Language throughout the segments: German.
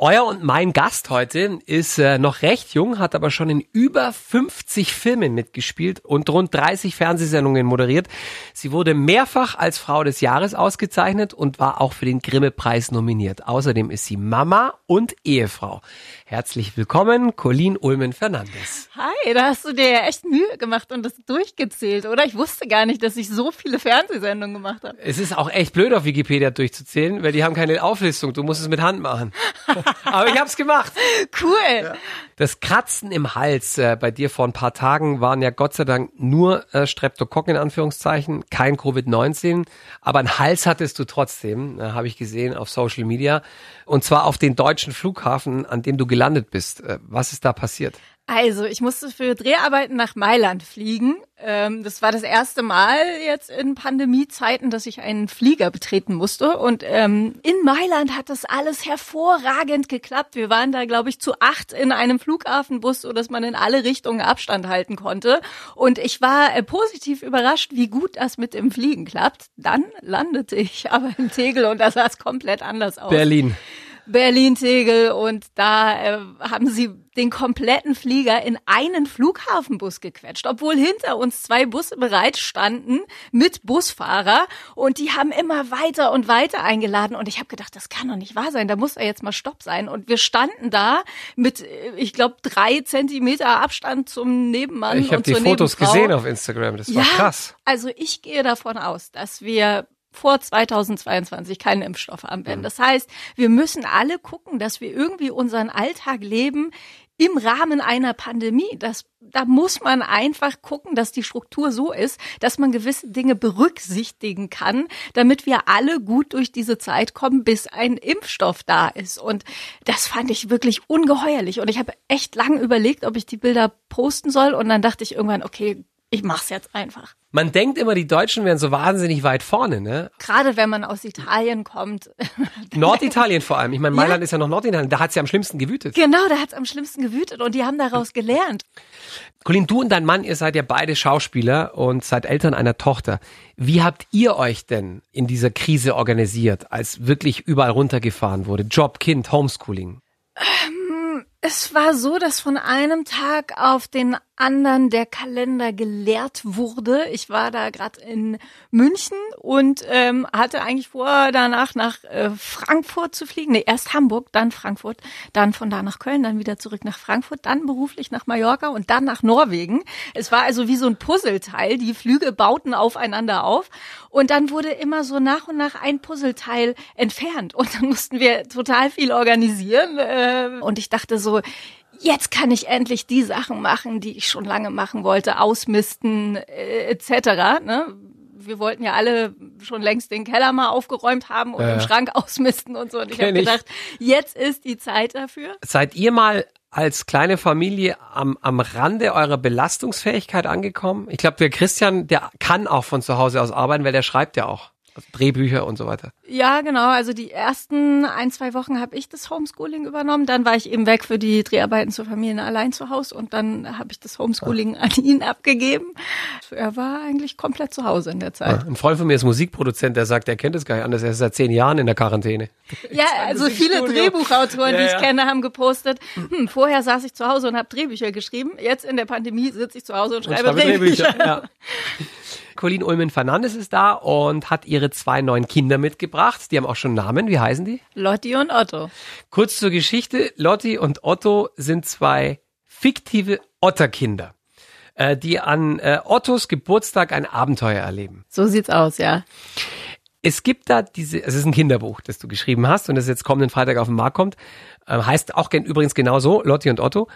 Euer und mein Gast heute ist äh, noch recht jung, hat aber schon in über 50 Filmen mitgespielt und rund 30 Fernsehsendungen moderiert. Sie wurde mehrfach als Frau des Jahres ausgezeichnet und war auch für den Grimme-Preis nominiert. Außerdem ist sie Mama und Ehefrau. Herzlich willkommen, Colleen Ulmen Fernandes. Hi, da hast du dir ja echt Mühe gemacht und das durchgezählt, oder? Ich wusste gar nicht, dass ich so viele Fernsehsendungen gemacht habe. Es ist auch echt blöd, auf Wikipedia durchzuzählen, weil die haben keine Auflistung. Du musst es mit Hand machen. Aber ich hab's gemacht. Cool. Ja. Das Kratzen im Hals äh, bei dir vor ein paar Tagen waren ja Gott sei Dank nur äh, Streptokokken in Anführungszeichen, kein Covid-19, aber einen Hals hattest du trotzdem, äh, habe ich gesehen auf Social Media und zwar auf den deutschen Flughafen, an dem du gelandet bist. Äh, was ist da passiert? Also, ich musste für Dreharbeiten nach Mailand fliegen. Ähm, das war das erste Mal jetzt in Pandemiezeiten, dass ich einen Flieger betreten musste. Und ähm, in Mailand hat das alles hervorragend geklappt. Wir waren da, glaube ich, zu acht in einem Flughafenbus, so dass man in alle Richtungen Abstand halten konnte. Und ich war äh, positiv überrascht, wie gut das mit dem Fliegen klappt. Dann landete ich aber in Tegel und da sah es komplett anders aus. Berlin. Berlin-Tegel und da äh, haben sie den kompletten Flieger in einen Flughafenbus gequetscht, obwohl hinter uns zwei Busse bereit standen mit Busfahrer und die haben immer weiter und weiter eingeladen und ich habe gedacht, das kann doch nicht wahr sein, da muss ja jetzt mal Stopp sein und wir standen da mit, äh, ich glaube, drei Zentimeter Abstand zum Nebenmann. Ich habe die Fotos Nebenfrau. gesehen auf Instagram, das war ja, krass. Also ich gehe davon aus, dass wir vor 2022 keinen Impfstoff haben werden. Das heißt, wir müssen alle gucken, dass wir irgendwie unseren Alltag leben im Rahmen einer Pandemie. Das, da muss man einfach gucken, dass die Struktur so ist, dass man gewisse Dinge berücksichtigen kann, damit wir alle gut durch diese Zeit kommen, bis ein Impfstoff da ist. Und das fand ich wirklich ungeheuerlich. Und ich habe echt lange überlegt, ob ich die Bilder posten soll. Und dann dachte ich irgendwann, okay, ich mach's jetzt einfach. Man denkt immer, die Deutschen wären so wahnsinnig weit vorne, ne? Gerade wenn man aus Italien kommt. Norditalien vor allem. Ich meine, Mailand ja. ist ja noch Norditalien. Da hat's ja am schlimmsten gewütet. Genau, da hat's am schlimmsten gewütet und die haben daraus gelernt. Colin, du und dein Mann, ihr seid ja beide Schauspieler und seid Eltern einer Tochter. Wie habt ihr euch denn in dieser Krise organisiert, als wirklich überall runtergefahren wurde? Job, Kind, Homeschooling? Ähm, es war so, dass von einem Tag auf den anderen der Kalender geleert wurde. Ich war da gerade in München und ähm, hatte eigentlich vor, danach nach äh, Frankfurt zu fliegen. Nee, erst Hamburg, dann Frankfurt, dann von da nach Köln, dann wieder zurück nach Frankfurt, dann beruflich nach Mallorca und dann nach Norwegen. Es war also wie so ein Puzzleteil. Die Flüge bauten aufeinander auf und dann wurde immer so nach und nach ein Puzzleteil entfernt und dann mussten wir total viel organisieren äh, und ich dachte so, jetzt kann ich endlich die Sachen machen, die ich schon lange machen wollte, ausmisten äh, etc. Ne? Wir wollten ja alle schon längst den Keller mal aufgeräumt haben und ja. den Schrank ausmisten und so. Und ich habe gedacht, jetzt ist die Zeit dafür. Seid ihr mal als kleine Familie am, am Rande eurer Belastungsfähigkeit angekommen? Ich glaube, der Christian, der kann auch von zu Hause aus arbeiten, weil der schreibt ja auch. Drehbücher und so weiter. Ja, genau. Also die ersten ein, zwei Wochen habe ich das Homeschooling übernommen. Dann war ich eben weg für die Dreharbeiten zur Familie allein zu Hause und dann habe ich das Homeschooling ah. an ihn abgegeben. Er war eigentlich komplett zu Hause in der Zeit. Ah, ein Freund von mir ist Musikproduzent, der sagt, er kennt es gar nicht anders. Er ist seit zehn Jahren in der Quarantäne. Ja, also viele Drehbuchautoren, ja, die ich ja. kenne, haben gepostet, hm, vorher saß ich zu Hause und habe Drehbücher geschrieben. Jetzt in der Pandemie sitze ich zu Hause und schreibe, und schreibe Drehbücher. Drehbücher. Ja. Colleen Ulmen Fernandes ist da und hat ihre zwei neuen Kinder mitgebracht. Die haben auch schon Namen. Wie heißen die? Lotti und Otto. Kurz zur Geschichte. Lotti und Otto sind zwei fiktive Otterkinder, äh, die an äh, Ottos Geburtstag ein Abenteuer erleben. So sieht's aus, ja. Es gibt da diese, es ist ein Kinderbuch, das du geschrieben hast und das jetzt kommenden Freitag auf den Markt kommt. Äh, heißt auch übrigens genauso, Lotti und Otto.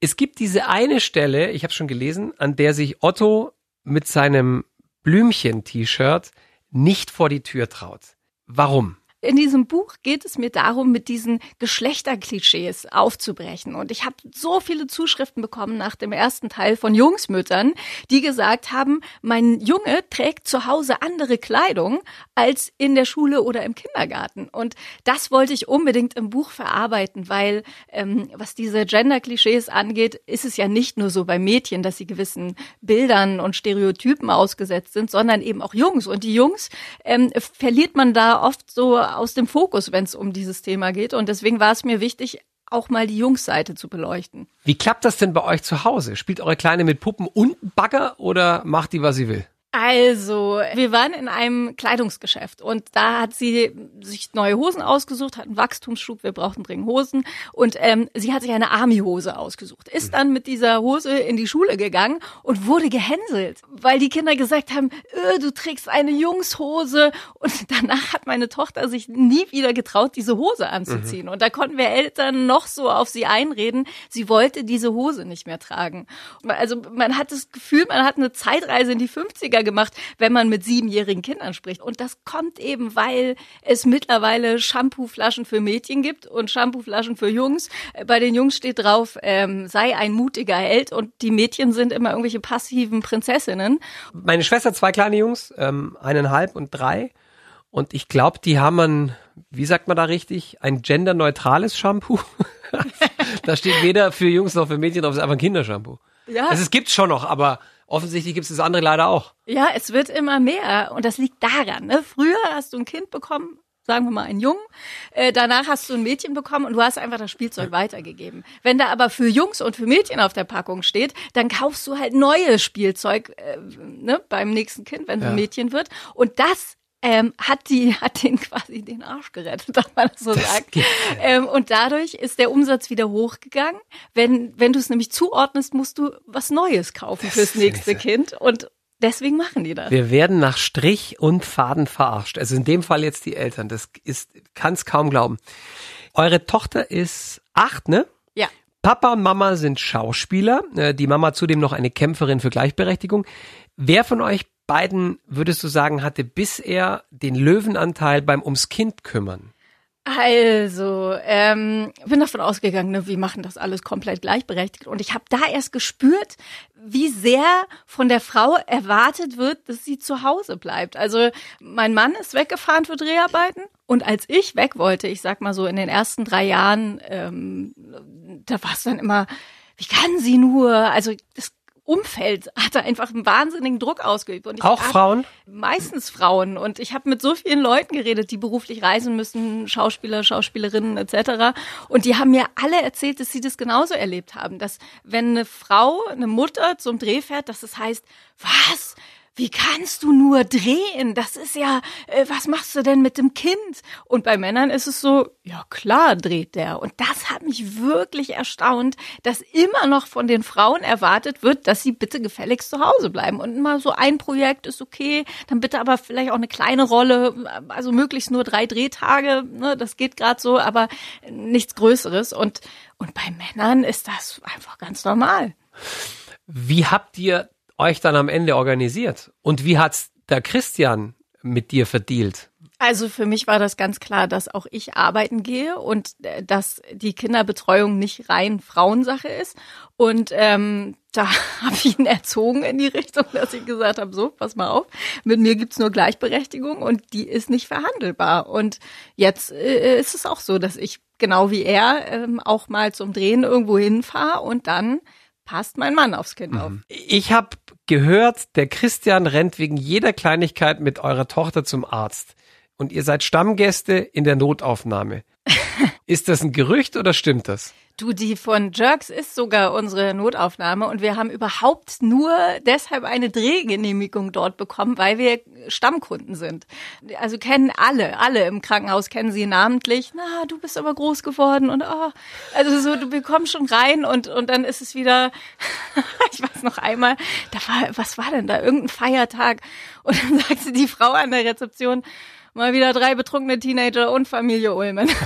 Es gibt diese eine Stelle, ich habe schon gelesen, an der sich Otto mit seinem Blümchen-T-Shirt nicht vor die Tür traut. Warum? In diesem Buch geht es mir darum, mit diesen Geschlechterklischees aufzubrechen. Und ich habe so viele Zuschriften bekommen nach dem ersten Teil von Jungsmüttern, die gesagt haben, mein Junge trägt zu Hause andere Kleidung als in der Schule oder im Kindergarten. Und das wollte ich unbedingt im Buch verarbeiten, weil ähm, was diese Gender-Klischees angeht, ist es ja nicht nur so bei Mädchen, dass sie gewissen Bildern und Stereotypen ausgesetzt sind, sondern eben auch Jungs. Und die Jungs ähm, verliert man da oft so aus dem Fokus, wenn es um dieses Thema geht. Und deswegen war es mir wichtig, auch mal die Jungsseite zu beleuchten. Wie klappt das denn bei euch zu Hause? Spielt eure Kleine mit Puppen und Bagger oder macht die, was sie will? Also, wir waren in einem Kleidungsgeschäft und da hat sie sich neue Hosen ausgesucht, hat einen Wachstumsschub, wir brauchten dringend Hosen und ähm, sie hat sich eine Army-Hose ausgesucht, ist mhm. dann mit dieser Hose in die Schule gegangen und wurde gehänselt, weil die Kinder gesagt haben, äh, du trägst eine Jungshose und danach hat meine Tochter sich nie wieder getraut, diese Hose anzuziehen mhm. und da konnten wir Eltern noch so auf sie einreden, sie wollte diese Hose nicht mehr tragen. Also man hat das Gefühl, man hat eine Zeitreise in die 50er gemacht, wenn man mit siebenjährigen Kindern spricht. Und das kommt eben, weil es mittlerweile Shampooflaschen für Mädchen gibt und Shampooflaschen für Jungs. Bei den Jungs steht drauf, ähm, sei ein mutiger Held und die Mädchen sind immer irgendwelche passiven Prinzessinnen. Meine Schwester hat zwei kleine Jungs, ähm, eineinhalb und drei. Und ich glaube, die haben ein, wie sagt man da richtig, ein genderneutrales Shampoo. da steht weder für Jungs noch für Mädchen drauf, es ist einfach ein Kindershampoo. Ja. Also es gibt's schon noch, aber offensichtlich gibt es das andere leider auch. Ja, es wird immer mehr und das liegt daran. Ne? Früher hast du ein Kind bekommen, sagen wir mal einen Jungen, äh, danach hast du ein Mädchen bekommen und du hast einfach das Spielzeug weitergegeben. Wenn da aber für Jungs und für Mädchen auf der Packung steht, dann kaufst du halt neues Spielzeug äh, ne, beim nächsten Kind, wenn es ja. ein Mädchen wird. Und das ähm, hat die hat den quasi den Arsch gerettet, darf man so das sagen. Ähm, und dadurch ist der Umsatz wieder hochgegangen. Wenn wenn du es nämlich zuordnest, musst du was Neues kaufen das fürs nächste Kind und Deswegen machen die das. Wir werden nach Strich und Faden verarscht. Also in dem Fall jetzt die Eltern. Das ist, kann's kaum glauben. Eure Tochter ist acht, ne? Ja. Papa und Mama sind Schauspieler. Äh, die Mama zudem noch eine Kämpferin für Gleichberechtigung. Wer von euch beiden, würdest du sagen, hatte bisher den Löwenanteil beim ums Kind kümmern? Also, ähm, bin davon ausgegangen, ne, wir machen das alles komplett gleichberechtigt. Und ich habe da erst gespürt, wie sehr von der Frau erwartet wird, dass sie zu Hause bleibt. Also mein Mann ist weggefahren für Dreharbeiten und als ich weg wollte, ich sag mal so in den ersten drei Jahren, ähm, da war es dann immer, wie kann sie nur? Also das Umfeld hat er einfach einen wahnsinnigen Druck ausgeübt. Und Auch Frauen? Meistens Frauen. Und ich habe mit so vielen Leuten geredet, die beruflich reisen müssen, Schauspieler, Schauspielerinnen etc. Und die haben mir alle erzählt, dass sie das genauso erlebt haben. Dass wenn eine Frau, eine Mutter zum Dreh fährt, dass es das heißt, was? Wie kannst du nur drehen? Das ist ja, äh, was machst du denn mit dem Kind? Und bei Männern ist es so, ja klar dreht der. Und das hat mich wirklich erstaunt, dass immer noch von den Frauen erwartet wird, dass sie bitte gefälligst zu Hause bleiben. Und immer so ein Projekt ist okay, dann bitte aber vielleicht auch eine kleine Rolle, also möglichst nur drei Drehtage, ne, das geht gerade so, aber nichts Größeres. Und, und bei Männern ist das einfach ganz normal. Wie habt ihr euch dann am Ende organisiert? Und wie hat's der Christian mit dir verdealt? Also für mich war das ganz klar, dass auch ich arbeiten gehe und äh, dass die Kinderbetreuung nicht rein Frauensache ist. Und ähm, da habe ich ihn erzogen in die Richtung, dass ich gesagt habe, so, pass mal auf, mit mir gibt's nur Gleichberechtigung und die ist nicht verhandelbar. Und jetzt äh, ist es auch so, dass ich genau wie er ähm, auch mal zum Drehen irgendwo hinfahre und dann passt mein Mann aufs Kind mhm. auf. Ich habe gehört, der Christian rennt wegen jeder Kleinigkeit mit eurer Tochter zum Arzt. Und ihr seid Stammgäste in der Notaufnahme. Ist das ein Gerücht oder stimmt das? Du, die von Jerks ist sogar unsere Notaufnahme und wir haben überhaupt nur deshalb eine Drehgenehmigung dort bekommen, weil wir Stammkunden sind. Also kennen alle, alle im Krankenhaus kennen sie namentlich. Na, du bist aber groß geworden und oh, also so, du bekommst schon rein und und dann ist es wieder. ich weiß noch einmal, da war, was war denn da? Irgendein Feiertag und dann sagte die Frau an der Rezeption mal wieder drei betrunkene Teenager und Familie Ulmen.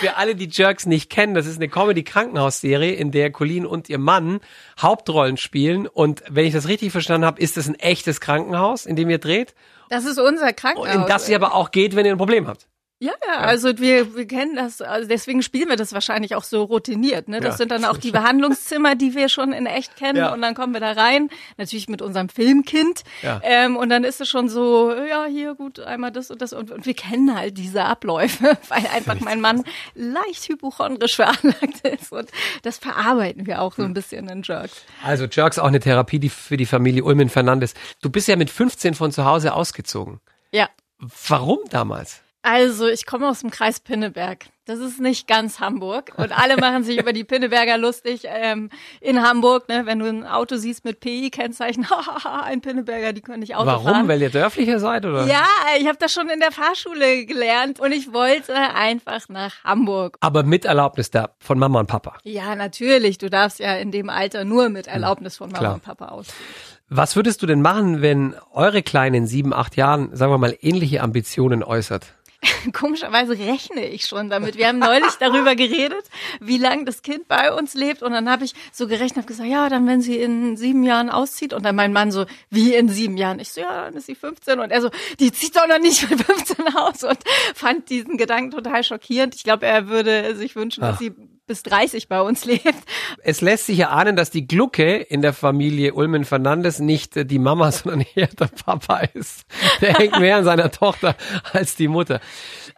Für alle, die Jerks nicht kennen, das ist eine Comedy-Krankenhausserie, in der Colleen und ihr Mann Hauptrollen spielen. Und wenn ich das richtig verstanden habe, ist das ein echtes Krankenhaus, in dem ihr dreht. Das ist unser Krankenhaus. In das ihr aber auch geht, wenn ihr ein Problem habt. Ja, ja, also wir, wir kennen das, also deswegen spielen wir das wahrscheinlich auch so routiniert. Ne? Das ja. sind dann auch die Behandlungszimmer, die wir schon in echt kennen ja. und dann kommen wir da rein, natürlich mit unserem Filmkind ja. ähm, und dann ist es schon so, ja, hier gut, einmal das und das und, und wir kennen halt diese Abläufe, weil einfach mein Mann leicht hypochondrisch veranlagt ist und das verarbeiten wir auch so ein hm. bisschen in Jerks. Also Jerks auch eine Therapie die für die Familie Ulmen Fernandes. Du bist ja mit 15 von zu Hause ausgezogen. Ja. Warum damals? Also, ich komme aus dem Kreis Pinneberg. Das ist nicht ganz Hamburg. Und alle machen sich über die Pinneberger lustig ähm, in Hamburg. Ne? Wenn du ein Auto siehst mit PI-Kennzeichen, ein Pinneberger, die können nicht Auto Warum? fahren. Weil ihr dörflicher seid, oder? Ja, ich habe das schon in der Fahrschule gelernt und ich wollte einfach nach Hamburg. Aber mit Erlaubnis da von Mama und Papa. Ja, natürlich. Du darfst ja in dem Alter nur mit Erlaubnis von Mama Klar. und Papa ausgehen. Was würdest du denn machen, wenn eure Kleine in sieben, acht Jahren, sagen wir mal, ähnliche Ambitionen äußert? Komischerweise rechne ich schon damit. Wir haben neulich darüber geredet, wie lange das Kind bei uns lebt. Und dann habe ich so gerechnet, habe gesagt, ja, dann wenn sie in sieben Jahren auszieht. Und dann mein Mann so, wie in sieben Jahren? Ich so, ja, dann ist sie 15. Und er so, die zieht doch noch nicht mit 15 aus. Und fand diesen Gedanken total schockierend. Ich glaube, er würde sich wünschen, dass Ach. sie bis 30 bei uns lebt. Es lässt sich ja ahnen, dass die Glucke in der Familie Ulmen Fernandes nicht äh, die Mama, sondern eher der Papa ist. Der hängt mehr an seiner Tochter als die Mutter.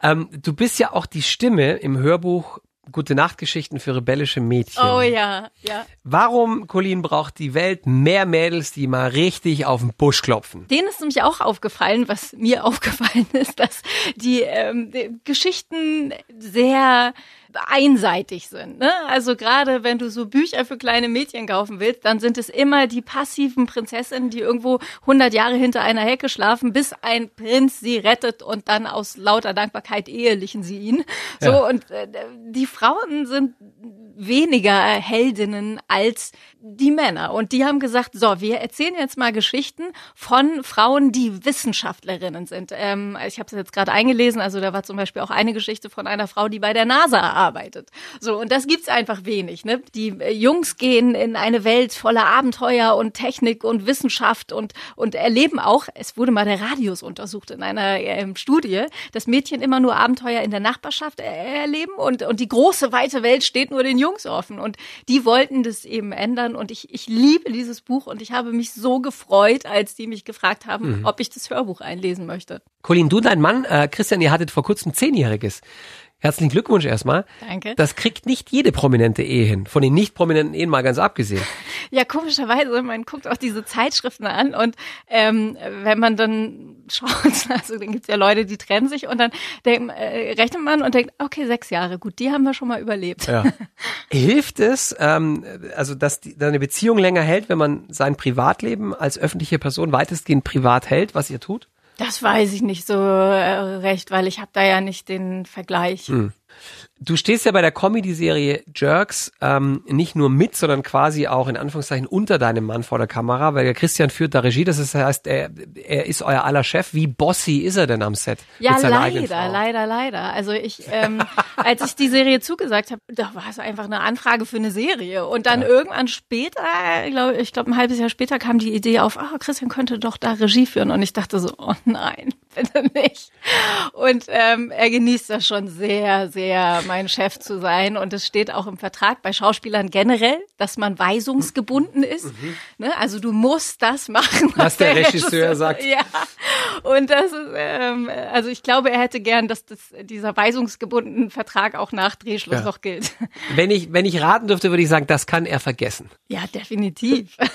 Ähm, du bist ja auch die Stimme im Hörbuch Gute Nachtgeschichten für rebellische Mädchen. Oh ja, ja. Warum, Colin, braucht die Welt mehr Mädels, die mal richtig auf den Busch klopfen? Denen ist nämlich auch aufgefallen, was mir aufgefallen ist, dass die, ähm, die Geschichten sehr einseitig sind. Ne? Also gerade wenn du so Bücher für kleine Mädchen kaufen willst, dann sind es immer die passiven Prinzessinnen, die irgendwo 100 Jahre hinter einer Hecke schlafen, bis ein Prinz sie rettet und dann aus lauter Dankbarkeit ehelichen sie ihn. So Ja. und äh, die Frauen sind weniger Heldinnen als die Männer. Und die haben gesagt, so, wir erzählen jetzt mal Geschichten von Frauen, die Wissenschaftlerinnen sind. Ähm, ich habe es jetzt gerade eingelesen, also da war zum Beispiel auch eine Geschichte von einer Frau, die bei der NASA arbeitet. So, und das gibt's einfach wenig. Ne? Die äh, Jungs gehen in eine Welt voller Abenteuer und Technik und Wissenschaft und, und erleben auch, es wurde mal der Radius untersucht in einer ähm, Studie, dass Mädchen immer nur Abenteuer in der Nachbarschaft äh, erleben und, und die große, weite Welt steht nur den Jungs offen. Und die wollten das eben ändern. Und ich, ich liebe dieses Buch und ich habe mich so gefreut, als die mich gefragt haben, ob ich das Hörbuch einlesen möchte. Colin, du, dein Mann, äh, Christian, ihr hattet vor kurzem Zehnjähriges. Herzlichen Glückwunsch erstmal. Danke. Das kriegt nicht jede prominente Ehe hin. Von den nicht prominenten Ehen mal ganz abgesehen. Ja, komischerweise, man guckt auch diese Zeitschriften an und ähm, wenn man dann schaut, also dann gibt's ja Leute, die trennen sich und dann denk, äh, rechnet man und denkt, okay, sechs Jahre, gut, die haben wir schon mal überlebt. Ja. Hilft es, ähm, also dass die, deine Beziehung länger hält, wenn man sein Privatleben als öffentliche Person weitestgehend privat hält, was ihr tut? Das weiß ich nicht so äh, recht, weil ich habe da ja nicht den Vergleich. Du stehst ja bei der Comedy-Serie Jerks ähm, nicht nur mit, sondern quasi auch in Anführungszeichen unter deinem Mann vor der Kamera, weil der Christian führt da Regie. Das heißt, er, er ist euer aller Chef. Wie bossy ist er denn am Set? Ja, leider, leider, leider. Also ich, ähm, als ich die Serie zugesagt habe, da war es einfach eine Anfrage für eine Serie. Und dann irgendwann später, glaub, ich glaube ein halbes Jahr später, kam die Idee auf, ah, Christian könnte doch da Regie führen. Und ich dachte so, oh nein, bitte nicht. Und ähm, er genießt das schon sehr, sehr, mein Chef zu sein. Und es steht auch im Vertrag bei Schauspielern generell, dass man weisungsgebunden ist. Ne? Also du musst das machen, Was der Regisseur sagt. Ja. Und das ist, ähm, also ich glaube, er hätte gern, dass das, dieser weisungsgebundene Vertrag auch nach Drehschluss Ja. noch gilt. Wenn ich, wenn ich raten dürfte, würde ich sagen, das kann er vergessen. Ja, definitiv.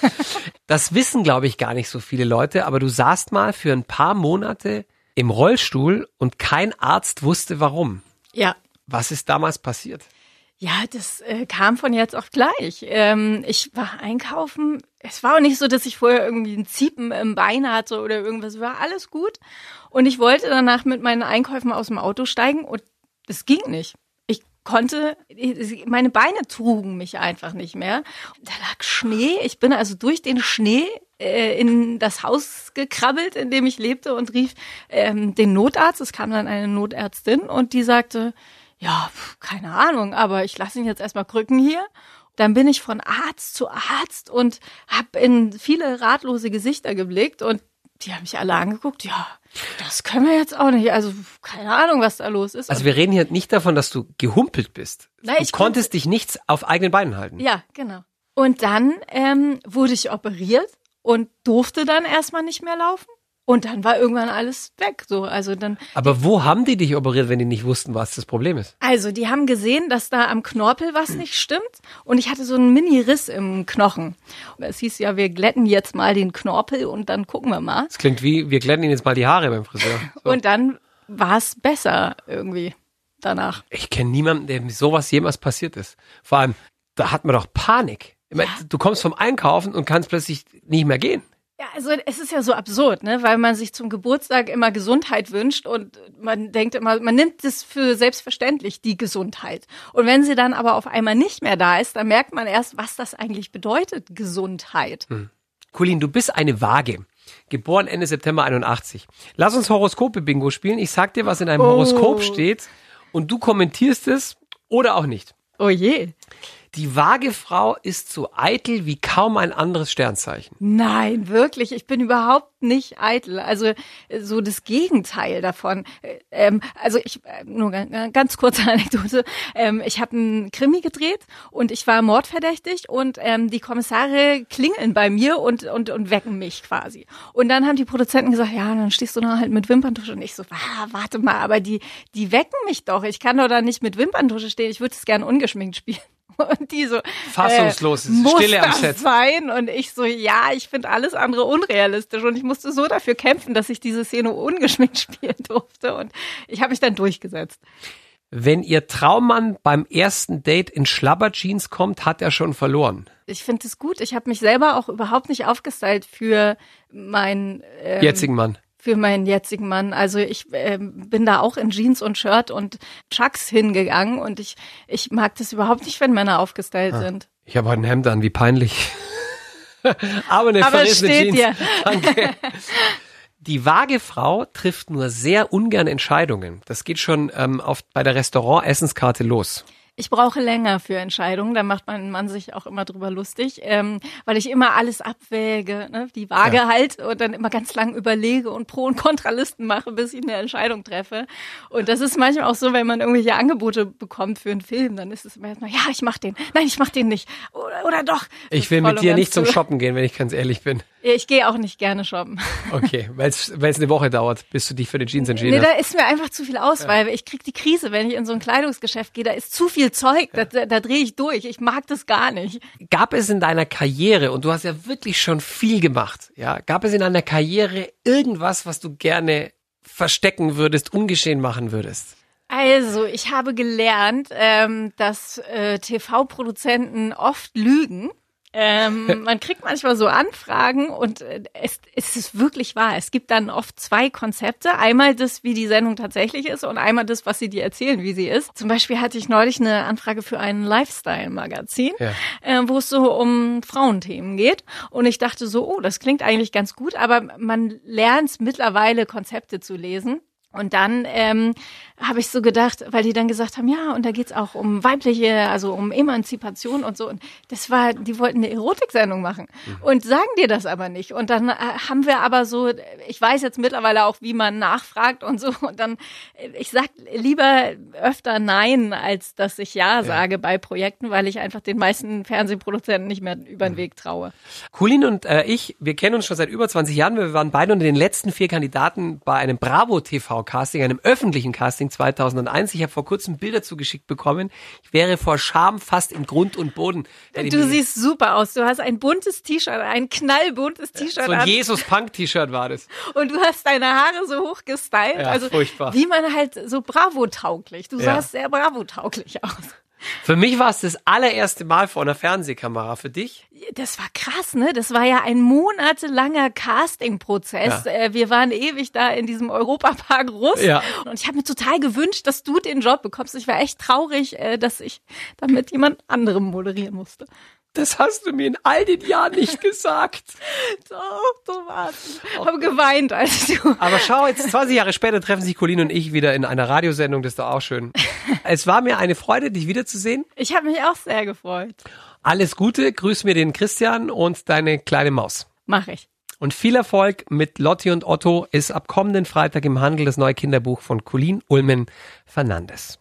Das wissen, glaube ich, gar nicht so viele Leute, aber du saßt mal für ein paar Monate im Rollstuhl und kein Arzt wusste warum. Ja. Was ist damals passiert? Ja, das äh, kam von jetzt auf gleich. Ähm, ich war einkaufen. Es war auch nicht so, dass ich vorher irgendwie ein Ziepen im Bein hatte oder irgendwas. War alles gut. Und ich wollte danach mit meinen Einkäufen aus dem Auto steigen und es ging nicht. Ich konnte, meine Beine trugen mich einfach nicht mehr. Da lag Schnee. Ich bin also durch den Schnee äh, in das Haus gekrabbelt, in dem ich lebte und rief ähm, den Notarzt. Es kam dann eine Notärztin und die sagte, ja, keine Ahnung, aber ich lasse ihn jetzt erstmal krücken hier. Dann bin ich von Arzt zu Arzt und habe in viele ratlose Gesichter geblickt und die haben mich alle angeguckt. Ja, das können wir jetzt auch nicht. Also keine Ahnung, was da los ist. Also wir reden hier nicht davon, dass du gehumpelt bist. Nein, du ich konntest dich nichts auf eigenen Beinen halten. Ja, genau. Und dann ähm, wurde ich operiert und durfte dann erstmal nicht mehr laufen. Und dann war irgendwann alles weg. So, also dann. Aber wo haben die dich operiert, wenn die nicht wussten, was das Problem ist? Also die haben gesehen, dass da am Knorpel was nicht stimmt und ich hatte so einen Mini-Riss im Knochen. Es hieß ja, wir glätten jetzt mal den Knorpel und dann gucken wir mal. Das klingt wie, wir glätten ihnen jetzt mal die Haare beim Friseur. So. Und dann war es besser irgendwie danach. Ich kenne niemanden, dem sowas jemals passiert ist. Vor allem, da hat man doch Panik. Ich mein, Du kommst vom Einkaufen und kannst plötzlich nicht mehr gehen. Ja, also es ist ja so absurd, ne, weil man sich zum Geburtstag immer Gesundheit wünscht und man denkt immer, man nimmt es für selbstverständlich die Gesundheit. Und wenn sie dann aber auf einmal nicht mehr da ist, dann merkt man erst, was das eigentlich bedeutet, Gesundheit. Colin, du bist eine Waage. Geboren Ende September 81. Lass uns Horoskope-Bingo spielen. Ich sag dir, was in einem Oh. Horoskop steht und du kommentierst es oder auch nicht. Oh je. Die Waagefrau ist so eitel wie kaum ein anderes Sternzeichen. Nein, wirklich. Ich bin überhaupt nicht eitel. Also äh, so das Gegenteil davon. Äh, Ähm, also ich äh, nur ganz, kurze Anekdote. Ähm, ich habe einen Krimi gedreht und ich war mordverdächtig und ähm, die Kommissare klingeln bei mir und und und wecken mich quasi. Und dann haben die Produzenten gesagt, ja, dann stehst du da halt mit Wimperntusche und ich so, warte mal, aber die die wecken mich doch. Ich kann doch da nicht mit Wimperntusche stehen. Ich würde es gern ungeschminkt spielen. Und die so Fassungslos, äh, muss Stille am Set. sein? Und ich so, ja, ich finde alles andere unrealistisch. Und ich musste so dafür kämpfen, dass ich diese Szene ungeschminkt spielen durfte. Und ich habe mich dann durchgesetzt. Wenn ihr Traummann beim ersten Date in Schlabberjeans kommt, hat er schon verloren. Ich finde es gut. Ich habe mich selber auch überhaupt nicht aufgestylt für meinen ähm, Jetzigen Mann. Für meinen jetzigen Mann. Also ich ähm, bin da auch in Jeans und Shirt und Chucks hingegangen und ich ich mag das überhaupt nicht, wenn Männer aufgestylt sind. Ich habe heute ein Hemd an, wie peinlich. Aber eine Aber es verrissene steht Jeans. dir. Danke. Die Waagefrau trifft nur sehr ungern Entscheidungen. Das geht schon ähm, auf, bei der Restaurant-Essenskarte los. Ich brauche länger für Entscheidungen, da macht mein Mann sich auch immer drüber lustig, ähm, weil ich immer alles abwäge, ne? die Waage Ja. halt und dann immer ganz lang überlege und Pro- und Kontralisten mache, bis ich eine Entscheidung treffe. Und das ist manchmal auch so, wenn man irgendwelche Angebote bekommt für einen Film, dann ist es immer erstmal, ja, ich mach den, nein, ich mach den nicht oder, oder doch. Ich will mit dir nicht zum. Shoppen gehen, wenn ich ganz ehrlich bin. Ja, Ich gehe auch nicht gerne shoppen. Okay, weil es eine Woche dauert, bis du dich für die Jeans entschieden Nee, da hast. ist mir einfach zu viel Auswahl. Ich krieg die Krise, wenn ich in so ein Kleidungsgeschäft gehe. Da ist zu viel Zeug, da, da, da drehe ich durch. Ich mag das gar nicht. Gab es in deiner Karriere, und du hast ja wirklich schon viel gemacht, ja, gab es in deiner Karriere irgendwas, was du gerne verstecken würdest, ungeschehen machen würdest? Also, ich habe gelernt, ähm, dass äh, TV-Produzenten oft lügen. Ähm, man kriegt manchmal so Anfragen und äh, es, es ist wirklich wahr. Es gibt dann oft zwei Konzepte. Einmal das, wie die Sendung tatsächlich ist und einmal das, was sie dir erzählen, wie sie ist. Zum Beispiel hatte ich neulich eine Anfrage für ein Lifestyle-Magazin, Ja. äh, wo es so um Frauenthemen geht. Und ich dachte so, oh, das klingt eigentlich ganz gut, aber man lernt mittlerweile Konzepte zu lesen. Und dann ähm, habe ich so gedacht, weil die dann gesagt haben, ja, und da geht's auch um weibliche, also um Emanzipation und so. Und das war, die wollten eine Erotiksendung machen und sagen dir das aber nicht. Und dann äh, haben wir aber so, ich weiß jetzt mittlerweile auch, wie man nachfragt und so. Und dann, äh, ich sag lieber öfter Nein, als dass ich Ja sage bei Projekten, weil ich einfach den meisten Fernsehproduzenten nicht mehr über den Weg traue. Colin und äh, ich, wir kennen uns schon seit über 20 Jahren. Wir waren beide unter den letzten vier Kandidaten bei einem Bravo TV Casting, einem öffentlichen Casting 2001. Ich habe vor kurzem Bilder zugeschickt bekommen. Ich wäre vor Scham fast in Grund und Boden. Du siehst super aus. Du hast ein buntes T-Shirt, ein knallbuntes T-Shirt so ein. Jesus-Punk-T-Shirt war das. Und du hast deine Haare so hoch gestylt. Ja, also furchtbar. wie man halt so Bravo-tauglich. Du Ja. sahst sehr Bravo-tauglich aus. Für mich war es das allererste Mal vor einer Fernsehkamera. Für dich? Das war krass, ne? Das war ja ein monatelanger Casting-Prozess. Ja. Äh, Wir waren ewig da in diesem Europapark Russ. Ja. Und ich habe mir total gewünscht, dass du den Job bekommst. Ich war echt traurig, äh, dass ich damit jemand anderem moderieren musste. Das hast du mir in all den Jahren nicht gesagt. Doch, du warst. Ich habe geweint, als du. Aber schau, jetzt 20 Jahre später treffen sich Colin und ich wieder in einer Radiosendung. Das ist doch auch schön. Es war mir eine Freude, dich wiederzusehen. Ich habe mich auch sehr gefreut. Alles Gute, grüß mir den Christian und deine kleine Maus. Mach ich. Und viel Erfolg mit Lotti und Otto ist ab kommenden Freitag im Handel das neue Kinderbuch von Colin Ulmen Fernandes.